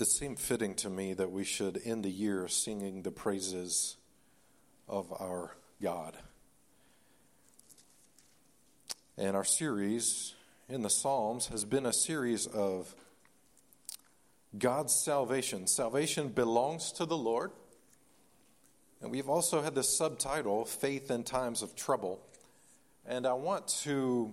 it seemed fitting to me that we should end the year singing the praises of our God. And our series in the Psalms has been a series of God's salvation. Salvation belongs to the Lord. And we've also had the subtitle, Faith in Times of Trouble. And I want to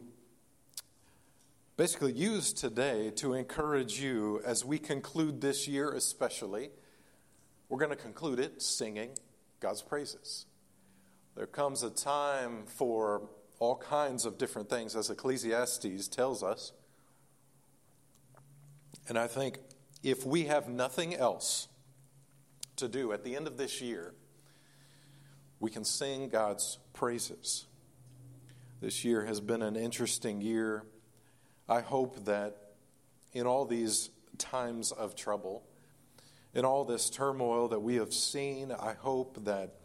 basically use today to encourage you as we conclude this year, especially. We're going to conclude it singing God's praises. There comes a time for all kinds of different things, as Ecclesiastes tells us. And I think if we have nothing else to do at the end of this year, we can sing God's praises. This year has been an interesting year. I hope that in all these times of trouble, in all this turmoil that we have seen, I hope that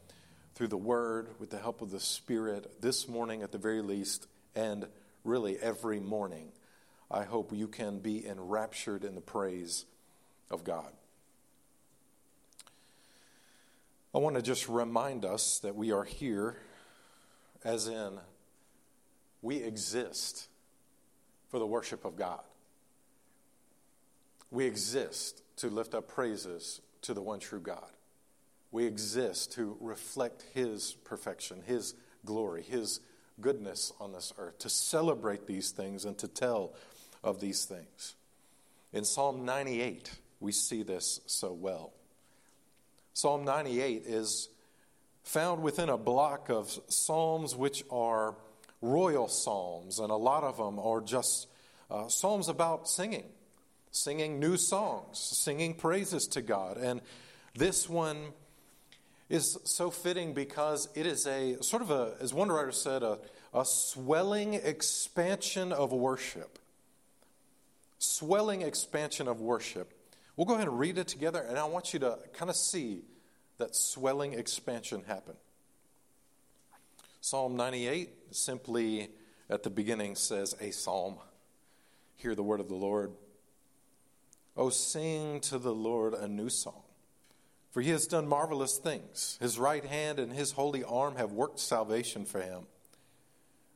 through the Word, with the help of the Spirit, this morning at the very least, and really every morning, I hope you can be enraptured in the praise of God. I want to just remind us that we are here, as in, we exist for the worship of God. We exist to lift up praises to the one true God. We exist to reflect His perfection, His glory, His goodness on this earth, to celebrate these things and to tell of these things. In Psalm 98, we see this so well. Psalm 98 is found within a block of psalms which are royal psalms, and a lot of them are just uh, psalms about singing, singing new songs, singing praises to God. And this one is so fitting because it is a sort of a, as one writer said, a, a swelling expansion of worship. Swelling expansion of worship. We'll go ahead and read it together, and I want you to kind of see that swelling expansion happen. Psalm 98 simply at the beginning says, A psalm. Hear the word of the Lord. Oh, sing to the Lord a new song for he has done marvelous things. His right hand and his holy arm have worked salvation for him.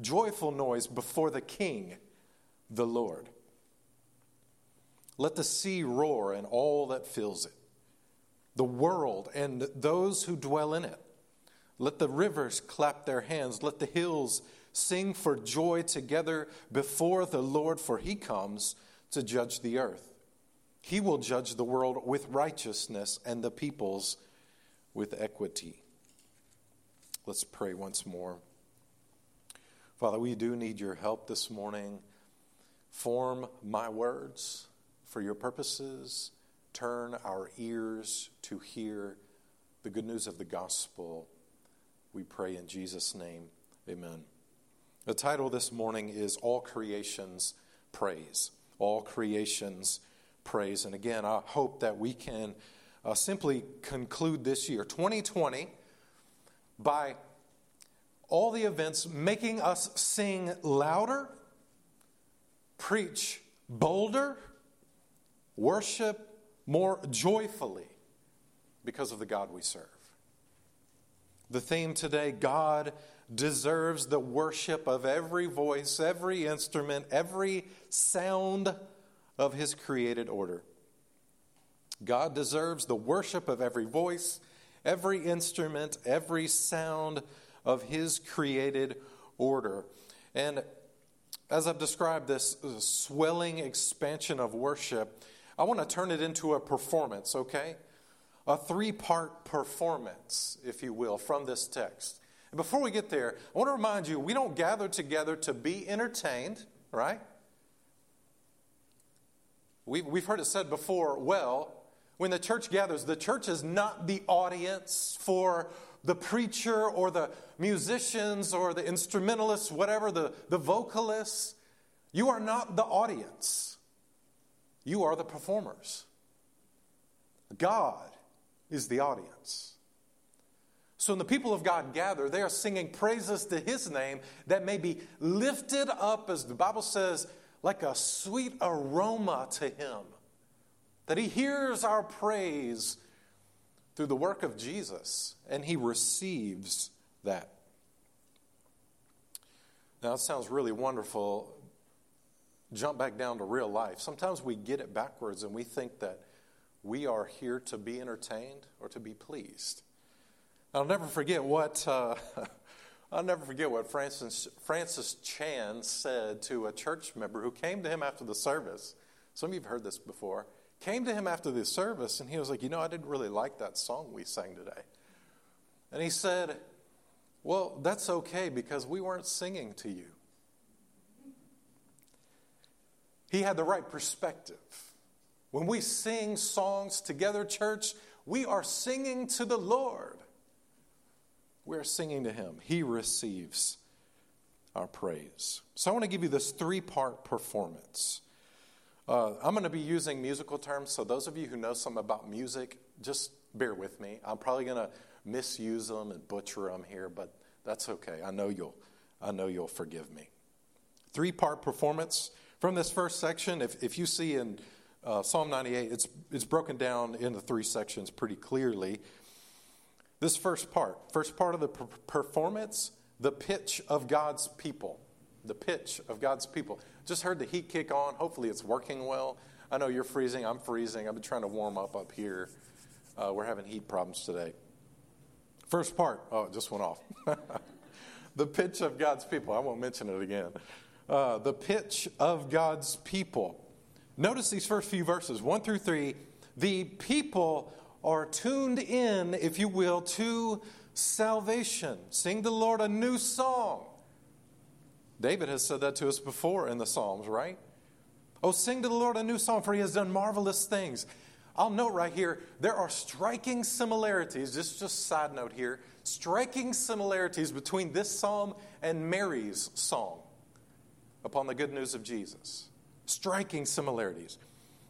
joyful noise before the King, the Lord. Let the sea roar and all that fills it, the world and those who dwell in it. Let the rivers clap their hands. Let the hills Sing for joy together before the Lord, for he comes to judge the earth. He will judge the world with righteousness and the peoples with equity. Let's pray once more. Father, we do need your help this morning. Form my words for your purposes. Turn our ears to hear the good news of the gospel. We pray in Jesus' name. Amen. The title this morning is All Creations Praise. All Creations Praise. And again, I hope that we can uh, simply conclude this year, 2020, by all the events making us sing louder, preach bolder, worship more joyfully because of the God we serve. The theme today God deserves the worship of every voice, every instrument, every sound of his created order. God deserves the worship of every voice, every instrument, every sound of his created order. And as I've described this swelling expansion of worship, I want to turn it into a performance, okay? A three part performance, if you will, from this text. And before we get there, I want to remind you we don't gather together to be entertained, right? We've, we've heard it said before well, When the church gathers, the church is not the audience for the preacher or the musicians or the instrumentalists, whatever, the, the vocalists. You are not the audience, you are the performers. God is the audience. So when the people of God gather, they are singing praises to his name that may be lifted up, as the Bible says, like a sweet aroma to him. That he hears our praise through the work of Jesus and he receives that. Now, it sounds really wonderful. Jump back down to real life. Sometimes we get it backwards and we think that we are here to be entertained or to be pleased. I'll never forget what uh, I'll never forget what Francis, Francis Chan said to a church member who came to him after the service. Some of you have heard this before. Came to him after the service, and he was like, "You know, I didn't really like that song we sang today." And he said, "Well, that's okay because we weren't singing to you." He had the right perspective. When we sing songs together, church, we are singing to the Lord. We're singing to Him. He receives our praise. So I want to give you this three part performance. Uh, I'm going to be using musical terms, so those of you who know something about music, just bear with me. I'm probably going to misuse them and butcher them here, but that's okay. I know you'll, I know you'll forgive me. Three part performance. From this first section, if, if you see in uh, Psalm 98, it's, it's broken down into three sections pretty clearly. This first part, first part of the per- performance, the pitch of God's people. The pitch of God's people. Just heard the heat kick on. Hopefully, it's working well. I know you're freezing. I'm freezing. I've been trying to warm up up here. Uh, we're having heat problems today. First part, oh, it just went off. the pitch of God's people. I won't mention it again. Uh, the pitch of God's people. Notice these first few verses, 1 through 3. The people are tuned in, if you will, to salvation. Sing the Lord a new song. David has said that to us before in the Psalms, right? Oh, sing to the Lord a new song, for he has done marvelous things. I'll note right here, there are striking similarities, just just side note here, striking similarities between this psalm and Mary's song upon the good news of Jesus striking similarities.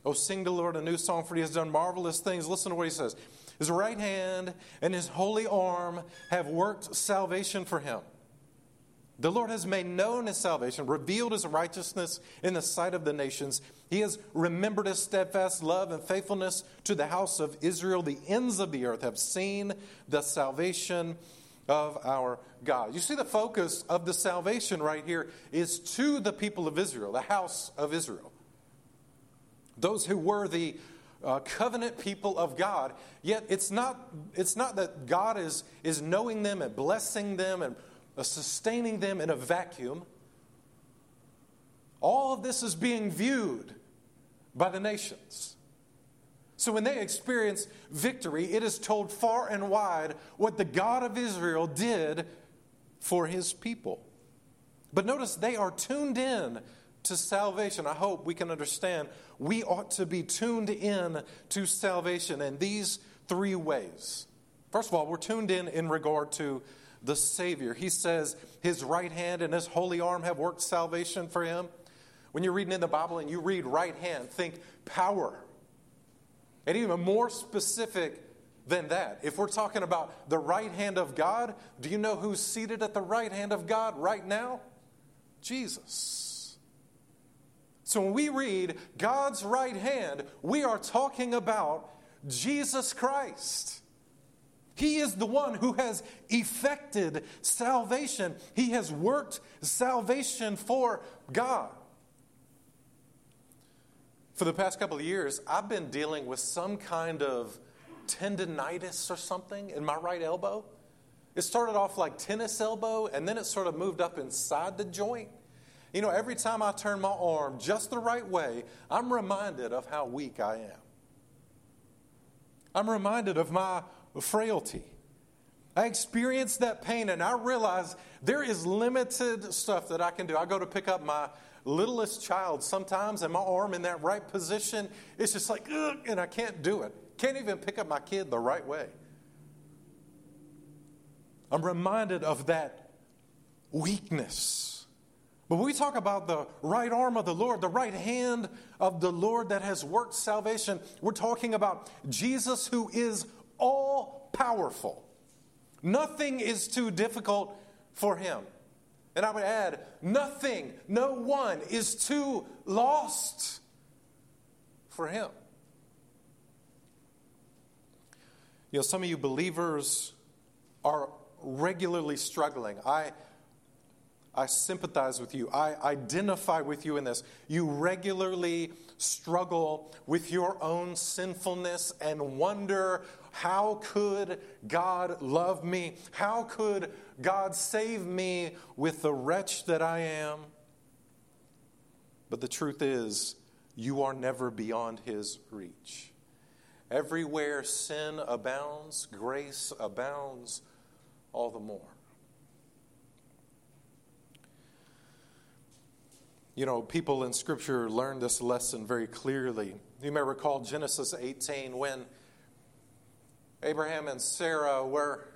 Oh, sing to the Lord a new song, for he has done marvelous things. Listen to what he says. His right hand and his holy arm have worked salvation for him. The Lord has made known his salvation, revealed his righteousness in the sight of the nations. He has remembered his steadfast love and faithfulness to the house of Israel. The ends of the earth have seen the salvation of our God. You see, the focus of the salvation right here is to the people of Israel, the house of Israel. Those who were the uh, covenant people of God. Yet it's not, it's not that God is, is knowing them and blessing them and sustaining them in a vacuum. All of this is being viewed by the nations. So when they experience victory, it is told far and wide what the God of Israel did for his people. But notice they are tuned in to salvation. I hope we can understand we ought to be tuned in to salvation in these three ways. First of all, we're tuned in in regard to the Savior. He says his right hand and his holy arm have worked salvation for him. When you're reading in the Bible and you read right hand, think power and even more specific than that, if we're talking about the right hand of God, do you know who's seated at the right hand of God right now? Jesus. So when we read God's right hand, we are talking about Jesus Christ. He is the one who has effected salvation. He has worked salvation for God. For the past couple of years, I've been dealing with some kind of tendonitis or something in my right elbow. It started off like tennis elbow, and then it sort of moved up inside the joint. You know, every time I turn my arm just the right way, I'm reminded of how weak I am. I'm reminded of my frailty. I experience that pain and I realize there is limited stuff that I can do. I go to pick up my littlest child sometimes, and my arm in that right position, it's just like, ugh, and I can't do it. Can't even pick up my kid the right way. I'm reminded of that weakness. But when we talk about the right arm of the Lord, the right hand of the Lord that has worked salvation, we're talking about Jesus who is all powerful. Nothing is too difficult for him. And I would add, nothing, no one is too lost for him. You know, some of you believers are regularly struggling. I, I sympathize with you. I identify with you in this. You regularly struggle with your own sinfulness and wonder how could God love me? How could God save me with the wretch that I am? But the truth is, you are never beyond his reach. Everywhere sin abounds, grace abounds all the more. You know, people in Scripture learn this lesson very clearly. You may recall Genesis 18 when Abraham and Sarah were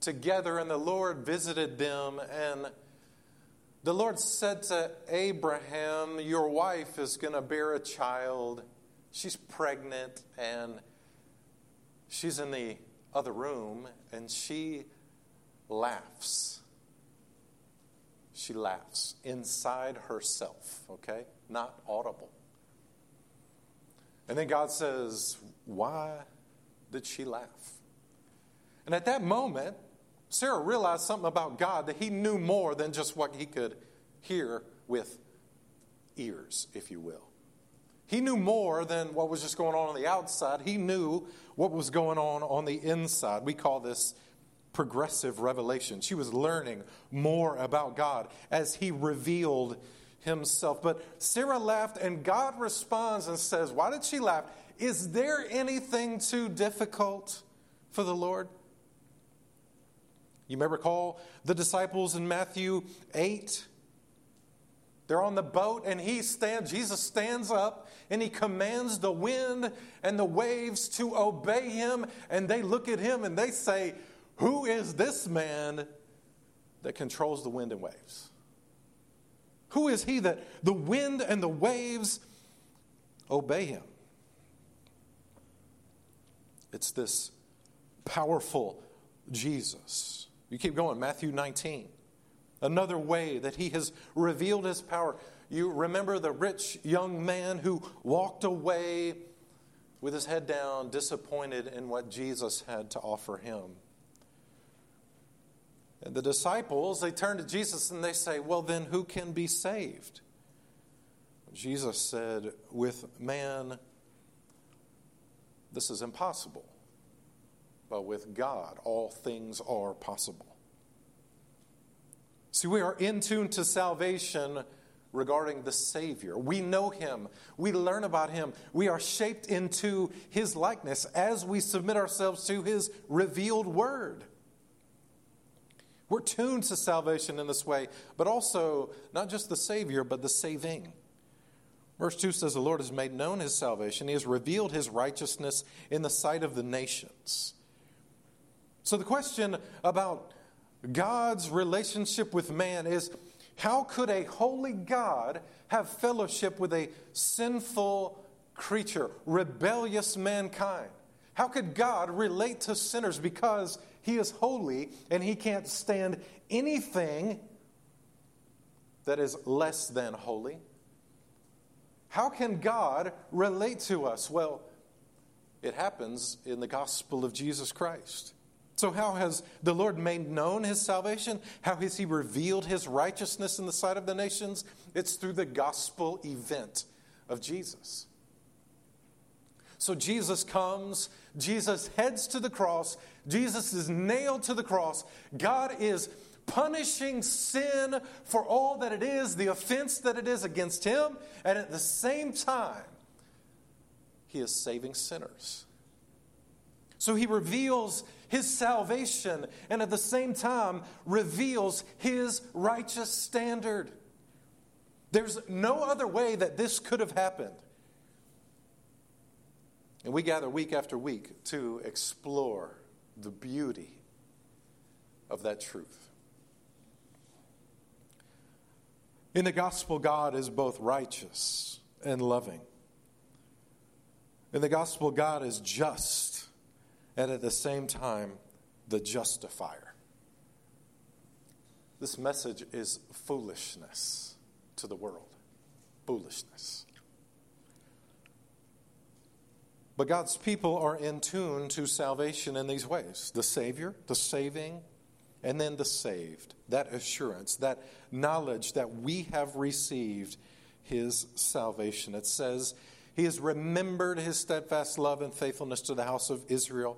together and the Lord visited them and the Lord said to Abraham, Your wife is going to bear a child. She's pregnant and she's in the other room and she laughs. She laughs inside herself, okay? Not audible. And then God says, Why did she laugh? And at that moment, Sarah realized something about God that he knew more than just what he could hear with ears, if you will. He knew more than what was just going on on the outside. He knew what was going on on the inside. We call this progressive revelation. She was learning more about God as He revealed Himself. But Sarah laughed, and God responds and says, Why did she laugh? Is there anything too difficult for the Lord? You may recall the disciples in Matthew 8. They're on the boat, and he stands, Jesus stands up and he commands the wind and the waves to obey him. And they look at him and they say, who is this man that controls the wind and waves? Who is he that the wind and the waves obey him? It's this powerful Jesus. You keep going, Matthew 19. Another way that he has revealed his power. You remember the rich young man who walked away with his head down, disappointed in what Jesus had to offer him. And the disciples, they turn to Jesus and they say, Well, then who can be saved? Jesus said, With man, this is impossible. But with God, all things are possible. See, we are in tune to salvation regarding the Savior. We know Him, we learn about Him, we are shaped into His likeness as we submit ourselves to His revealed Word. We're tuned to salvation in this way, but also not just the Savior, but the saving. Verse 2 says, The Lord has made known his salvation. He has revealed his righteousness in the sight of the nations. So the question about God's relationship with man is how could a holy God have fellowship with a sinful creature, rebellious mankind? How could God relate to sinners because he is holy and he can't stand anything that is less than holy? How can God relate to us? Well, it happens in the gospel of Jesus Christ. So, how has the Lord made known his salvation? How has he revealed his righteousness in the sight of the nations? It's through the gospel event of Jesus. So Jesus comes, Jesus heads to the cross, Jesus is nailed to the cross. God is punishing sin for all that it is, the offense that it is against him, and at the same time, he is saving sinners. So he reveals his salvation and at the same time reveals his righteous standard. There's no other way that this could have happened. And we gather week after week to explore the beauty of that truth. In the gospel, God is both righteous and loving. In the gospel, God is just and at the same time the justifier. This message is foolishness to the world. Foolishness. But God's people are in tune to salvation in these ways the Savior, the saving, and then the saved. That assurance, that knowledge that we have received His salvation. It says, He has remembered His steadfast love and faithfulness to the house of Israel.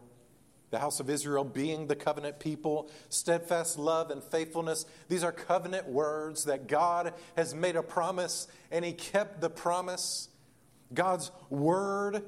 The house of Israel being the covenant people, steadfast love and faithfulness. These are covenant words that God has made a promise and He kept the promise. God's word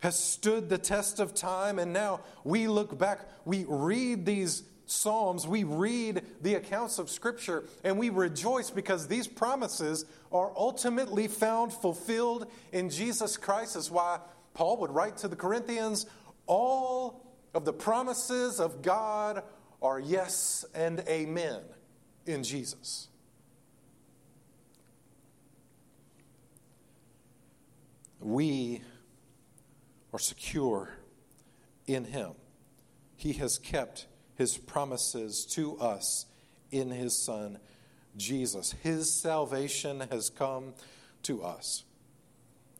has stood the test of time, and now we look back, we read these Psalms, we read the accounts of Scripture, and we rejoice because these promises are ultimately found fulfilled in Jesus Christ. Is why Paul would write to the Corinthians all of the promises of God are yes and amen in Jesus. We are secure in Him. He has kept His promises to us in His Son, Jesus. His salvation has come to us.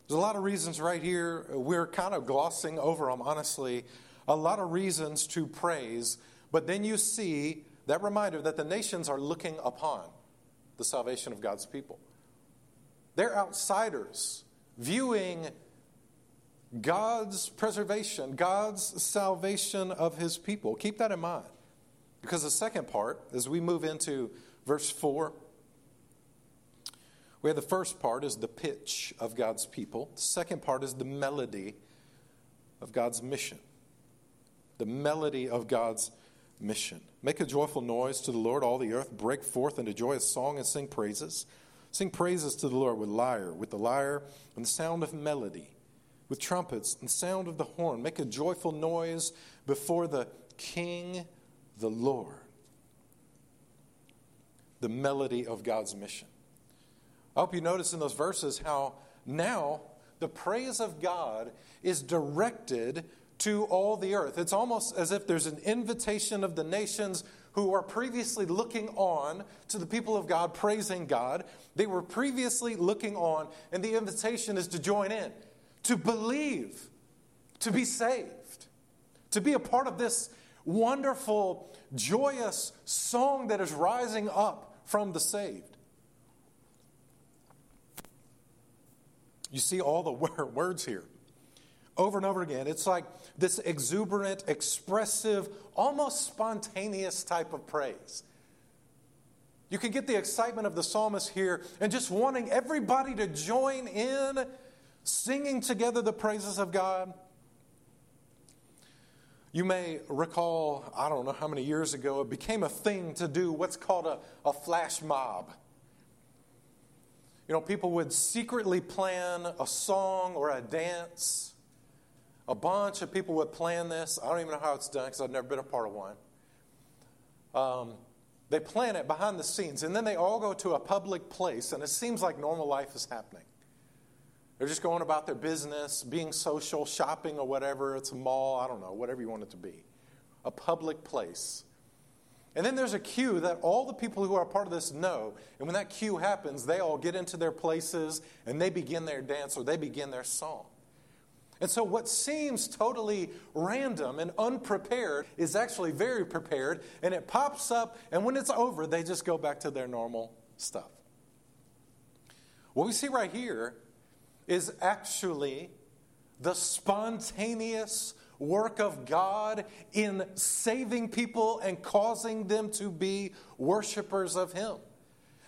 There's a lot of reasons right here. We're kind of glossing over them, honestly. A lot of reasons to praise, but then you see that reminder that the nations are looking upon the salvation of God's people. They're outsiders viewing God's preservation, God's salvation of his people. Keep that in mind. Because the second part, as we move into verse 4, we have the first part is the pitch of God's people. The second part is the melody of God's mission. The melody of God's mission. Make a joyful noise to the Lord, all the earth. Break forth into joyous song and sing praises. Sing praises to the Lord with lyre, with the lyre and the sound of melody with trumpets and sound of the horn. Make a joyful noise before the King, the Lord. The melody of God's mission. I hope you notice in those verses how now the praise of God is directed to all the earth. It's almost as if there's an invitation of the nations who are previously looking on to the people of God praising God. They were previously looking on, and the invitation is to join in to believe, to be saved, to be a part of this wonderful, joyous song that is rising up from the saved. You see all the words here over and over again. It's like this exuberant, expressive, almost spontaneous type of praise. You can get the excitement of the psalmist here and just wanting everybody to join in singing together the praises of God. You may recall, I don't know how many years ago, it became a thing to do what's called a, a flash mob. You know, people would secretly plan a song or a dance. A bunch of people would plan this. I don't even know how it's done because I've never been a part of one. Um, they plan it behind the scenes, and then they all go to a public place, and it seems like normal life is happening. They're just going about their business, being social, shopping or whatever. It's a mall, I don't know, whatever you want it to be. A public place. And then there's a cue that all the people who are part of this know. And when that cue happens, they all get into their places and they begin their dance or they begin their song. And so, what seems totally random and unprepared is actually very prepared, and it pops up, and when it's over, they just go back to their normal stuff. What we see right here is actually the spontaneous work of God in saving people and causing them to be worshipers of Him.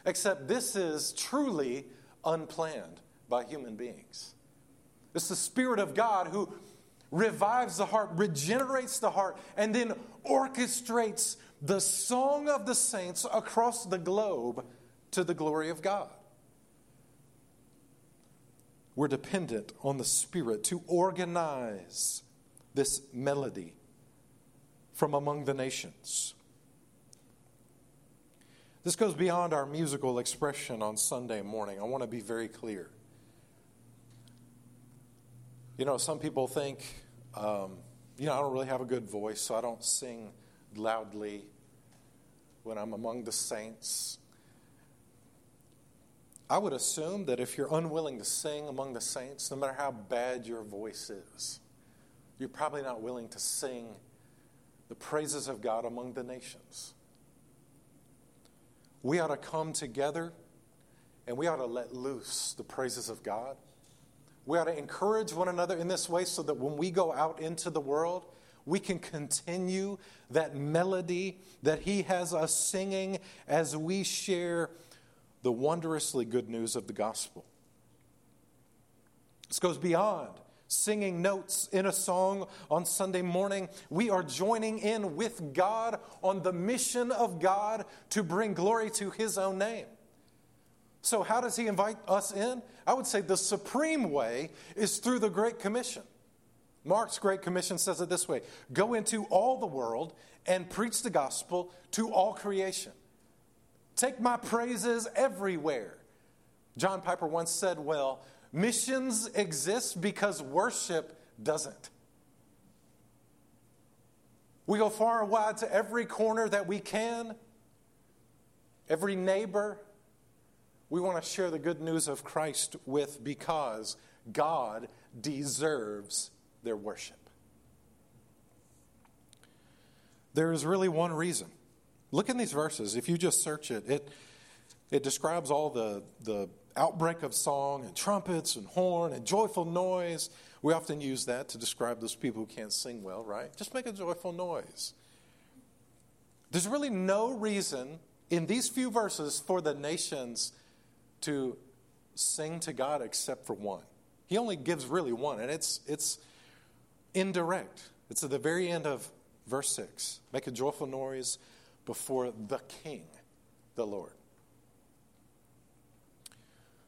Except this is truly unplanned by human beings. It's the Spirit of God who revives the heart, regenerates the heart, and then orchestrates the song of the saints across the globe to the glory of God. We're dependent on the Spirit to organize this melody from among the nations. This goes beyond our musical expression on Sunday morning. I want to be very clear. You know, some people think, um, you know, I don't really have a good voice, so I don't sing loudly when I'm among the saints. I would assume that if you're unwilling to sing among the saints, no matter how bad your voice is, you're probably not willing to sing the praises of God among the nations. We ought to come together and we ought to let loose the praises of God. We ought to encourage one another in this way so that when we go out into the world, we can continue that melody that He has us singing as we share the wondrously good news of the gospel. This goes beyond singing notes in a song on Sunday morning. We are joining in with God on the mission of God to bring glory to His own name. So, how does He invite us in? I would say the supreme way is through the Great Commission. Mark's Great Commission says it this way Go into all the world and preach the gospel to all creation. Take my praises everywhere. John Piper once said, Well, missions exist because worship doesn't. We go far and wide to every corner that we can, every neighbor. We want to share the good news of Christ with because God deserves their worship. There is really one reason. Look in these verses. If you just search it, it, it describes all the, the outbreak of song and trumpets and horn and joyful noise. We often use that to describe those people who can't sing well, right? Just make a joyful noise. There's really no reason in these few verses for the nations to sing to God except for one. He only gives really one, and it's, it's indirect. It's at the very end of verse 6. Make a joyful noise before the King, the Lord.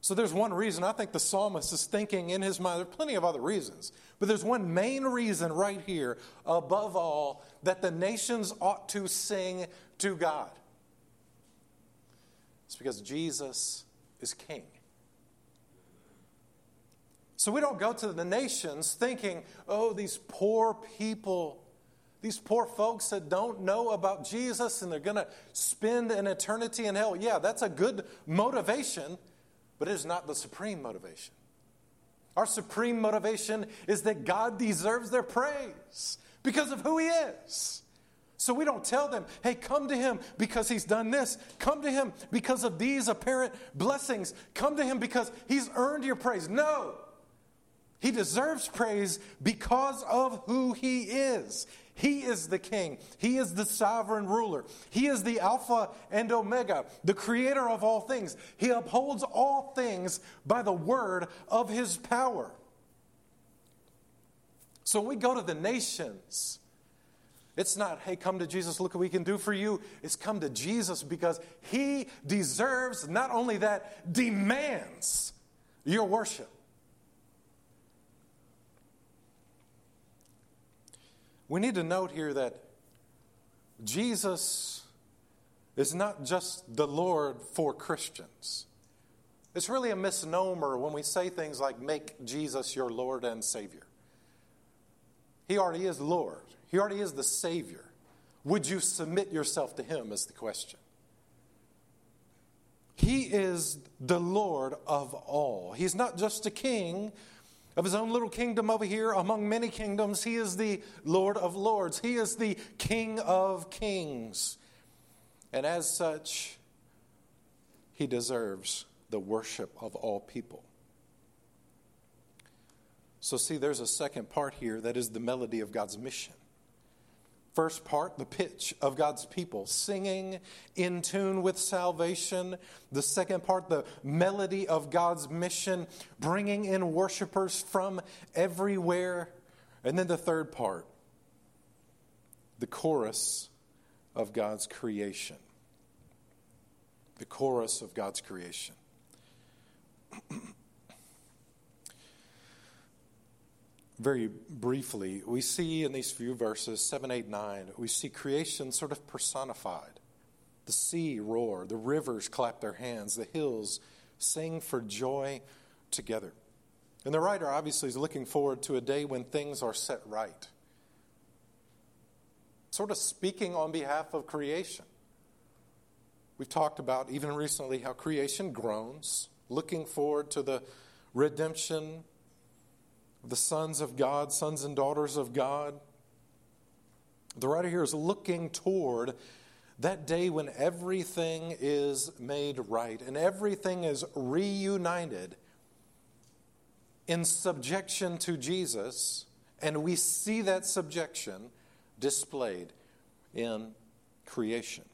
So there's one reason. I think the psalmist is thinking in his mind. There are plenty of other reasons. But there's one main reason right here, above all, that the nations ought to sing to God. It's because Jesus is king. So we don't go to the nations thinking, oh, these poor people, these poor folks that don't know about Jesus and they're going to spend an eternity in hell. Yeah, that's a good motivation, but it is not the supreme motivation. Our supreme motivation is that God deserves their praise because of who He is. So we don't tell them, hey, come to him because he's done this. Come to him because of these apparent blessings. Come to him because he's earned your praise. No. He deserves praise because of who he is. He is the king. He is the sovereign ruler. He is the Alpha and Omega, the creator of all things. He upholds all things by the word of his power. So when we go to the nations, it's not, hey, come to Jesus, look what we can do for you. It's come to Jesus because he deserves, not only that, demands your worship. We need to note here that Jesus is not just the Lord for Christians. It's really a misnomer when we say things like, make Jesus your Lord and Savior. He already is Lord, He already is the Savior. Would you submit yourself to Him? Is the question. He is the Lord of all. He's not just a king of his own little kingdom over here among many kingdoms. He is the Lord of lords, he is the King of kings. And as such, he deserves the worship of all people. So, see, there's a second part here that is the melody of God's mission. First part, the pitch of God's people, singing in tune with salvation. The second part, the melody of God's mission, bringing in worshipers from everywhere. And then the third part, the chorus of God's creation. The chorus of God's creation. very briefly, we see in these few verses, 7, 8, 9, we see creation sort of personified. The sea roar, the rivers clap their hands, the hills sing for joy together. And the writer obviously is looking forward to a day when things are set right. Sort of speaking on behalf of creation. We've talked about, even recently, how creation groans, looking forward to the redemption the sons of God, sons and daughters of God. The writer here is looking toward that day when everything is made right and everything is reunited in subjection to Jesus, and we see that subjection displayed in creation.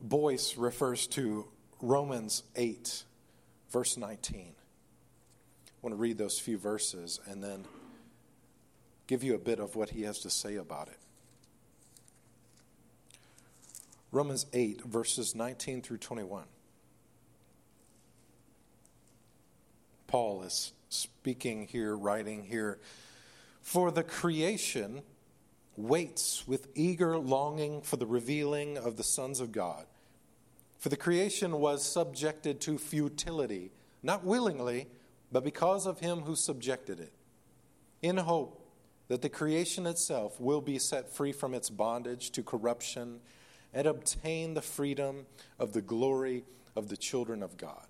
Boice refers to Romans 8, verse 19. I want to read those few verses and then give you a bit of what he has to say about it. Romans 8, verses 19 through 21. Paul is speaking here, writing here. For the creation waits with eager longing for the revealing of the sons of God. For the creation was subjected to futility, not willingly, but because of him who subjected it, in hope that the creation itself will be set free from its bondage to corruption and obtain the freedom of the glory of the children of God.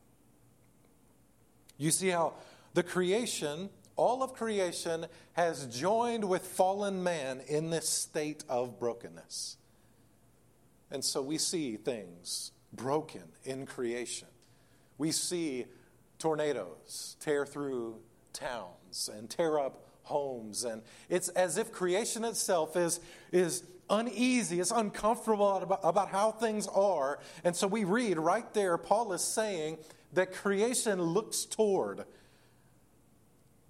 You see how the creation, all of creation, has joined with fallen man in this state of brokenness. And so we see things broken in creation. We see tornadoes tear through towns and tear up homes. And it's as if creation itself is, is uneasy, it's uncomfortable about, about how things are. And so we read right there, Paul is saying that creation looks toward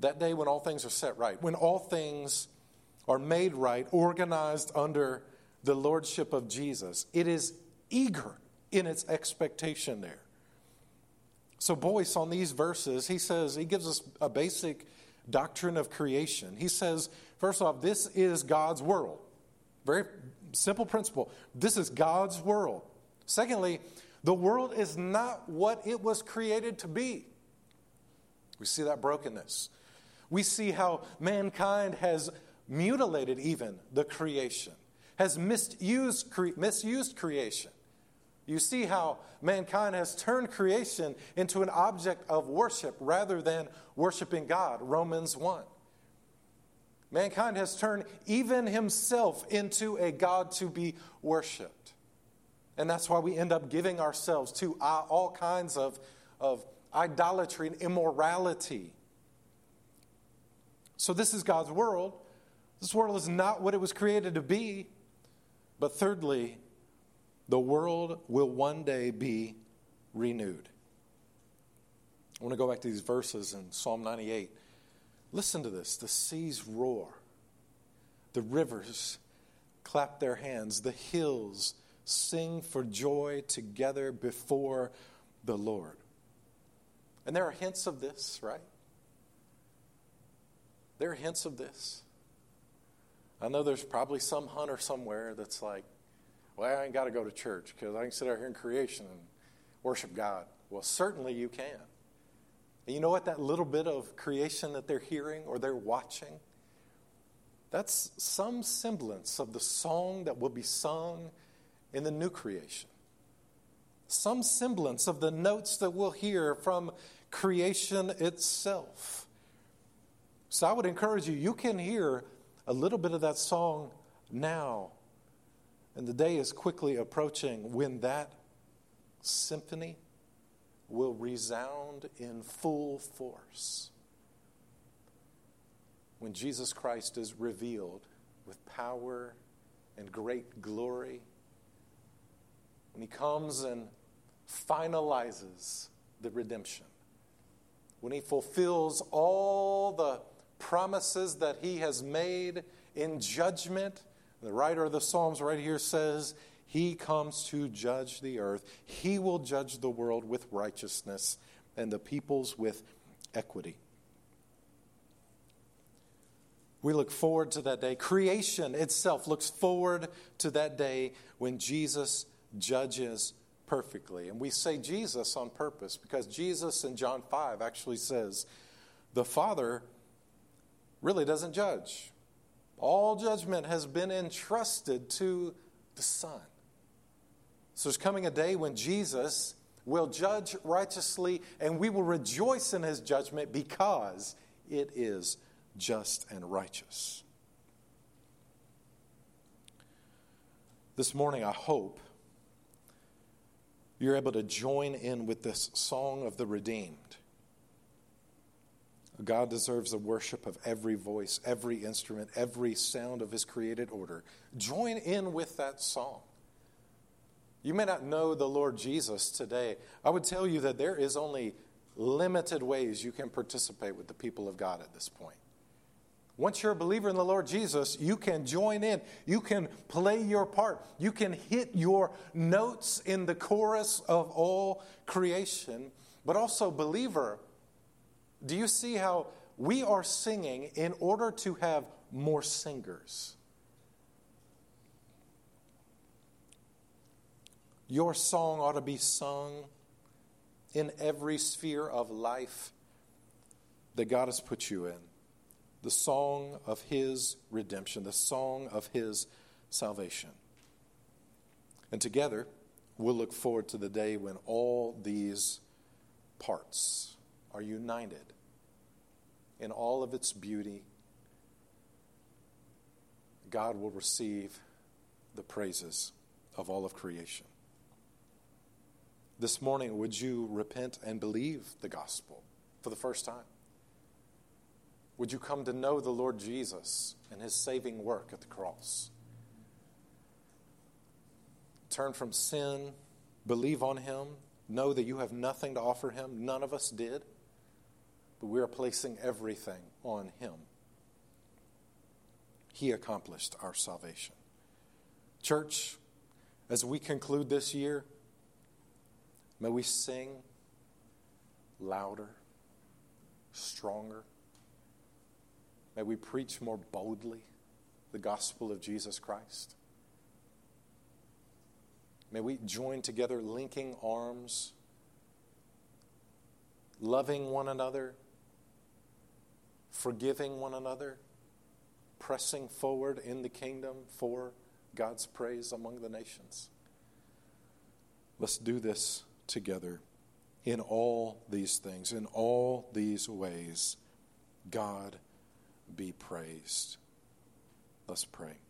that day when all things are set right, when all things are made right, organized under the lordship of Jesus. It is eager in its expectation there. So, Boice, on these verses, he says, he gives us a basic doctrine of creation. He says, first off, this is God's world. Very simple principle. This is God's world. Secondly, the world is not what it was created to be. We see that brokenness. We see how mankind has mutilated even the creation, has misused, cre- misused creation. You see how mankind has turned creation into an object of worship rather than worshiping God. Romans 1. Mankind has turned even himself into a God to be worshiped. And that's why we end up giving ourselves to all kinds of, of idolatry and immorality. So, this is God's world. This world is not what it was created to be. But thirdly, the world will one day be renewed. I want to go back to these verses in Psalm 98. Listen to this the seas roar, the rivers clap their hands, the hills sing for joy together before the Lord. And there are hints of this, right? There are hints of this. I know there's probably some hunter somewhere that's like, well, I ain't got to go to church because I can sit out here in creation and worship God. Well, certainly you can. And you know what? That little bit of creation that they're hearing or they're watching, that's some semblance of the song that will be sung in the new creation. Some semblance of the notes that we'll hear from creation itself. So I would encourage you, you can hear a little bit of that song now. And the day is quickly approaching when that symphony will resound in full force. When Jesus Christ is revealed with power and great glory when he comes and finalizes the redemption, when he fulfills all the promises that he has made in judgment. The writer of the Psalms right here says, He comes to judge the earth. He will judge the world with righteousness and the peoples with equity. We look forward to that day. Creation itself looks forward to that day when Jesus judges perfectly. And we say Jesus on purpose because Jesus in John 5 actually says the Father really doesn't judge. All judgment has been entrusted to the Son. So there's coming a day when Jesus will judge righteously and we will rejoice in his judgment because it is just and righteous. This morning, I hope you're able to join in with this song of the redeemed. God deserves the worship of every voice, every instrument, every sound of his created order. Join in with that song. You may not know the Lord Jesus today. I would tell you that there is only limited ways you can participate with the people of God at this point. Once you're a believer in the Lord Jesus, you can join in. You can play your part. You can hit your notes in the chorus of all creation. But also, believer, do you see how we are singing in order to have more singers? Your song ought to be sung in every sphere of life that God has put you in the song of his redemption, the song of his salvation. And together, we'll look forward to the day when all these parts are united in all of its beauty. God will receive the praises of all of creation. This morning, would you repent and believe the gospel for the first time? Would you come to know the Lord Jesus and his saving work at the cross? Turn from sin, believe on him, know that you have nothing to offer him. None of us did, but we are placing everything on him. He accomplished our salvation. Church, as we conclude this year, may we sing louder, stronger May we preach more boldly the gospel of Jesus Christ. May we join together, linking arms, loving one another, forgiving one another, pressing forward in the kingdom for God's praise among the nations. Let's do this together in all these things, in all these ways. God be praised. Let's pray.